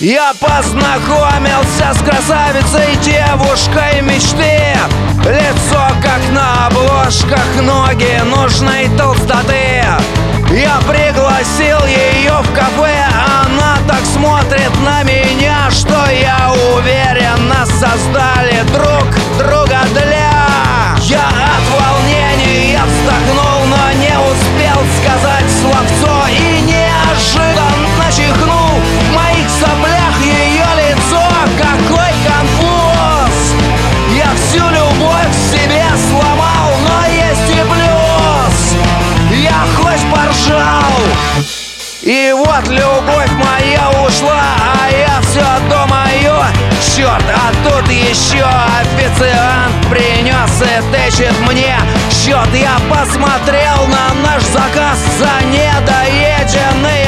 Я познакомился с красавицей девушкой мечты. Лицо как на обложках, ноги нужной толстоты Хоть поржал и вот любовь моя ушла, а я все думаю Черт, а тут еще официант принес и тычет мне счет Я посмотрел на наш заказ за недоеденный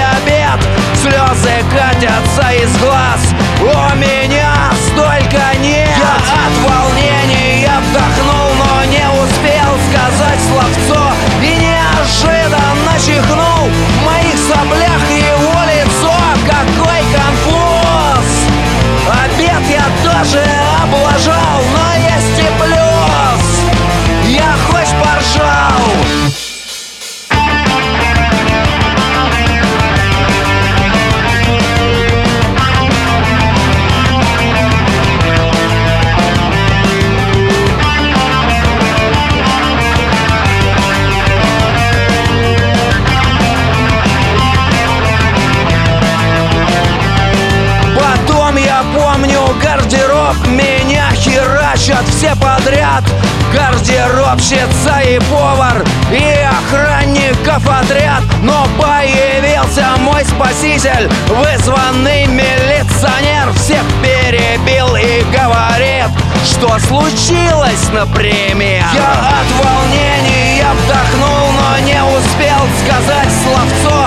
гардероб Меня херачат все подряд. Гардеробщица и повар И охранников отряд. Но появился мой спаситель Вызванный милиционер. Всех перебил и говорит Что случилось, например? Я от волнения вдохнул, но не успел сказать словцо.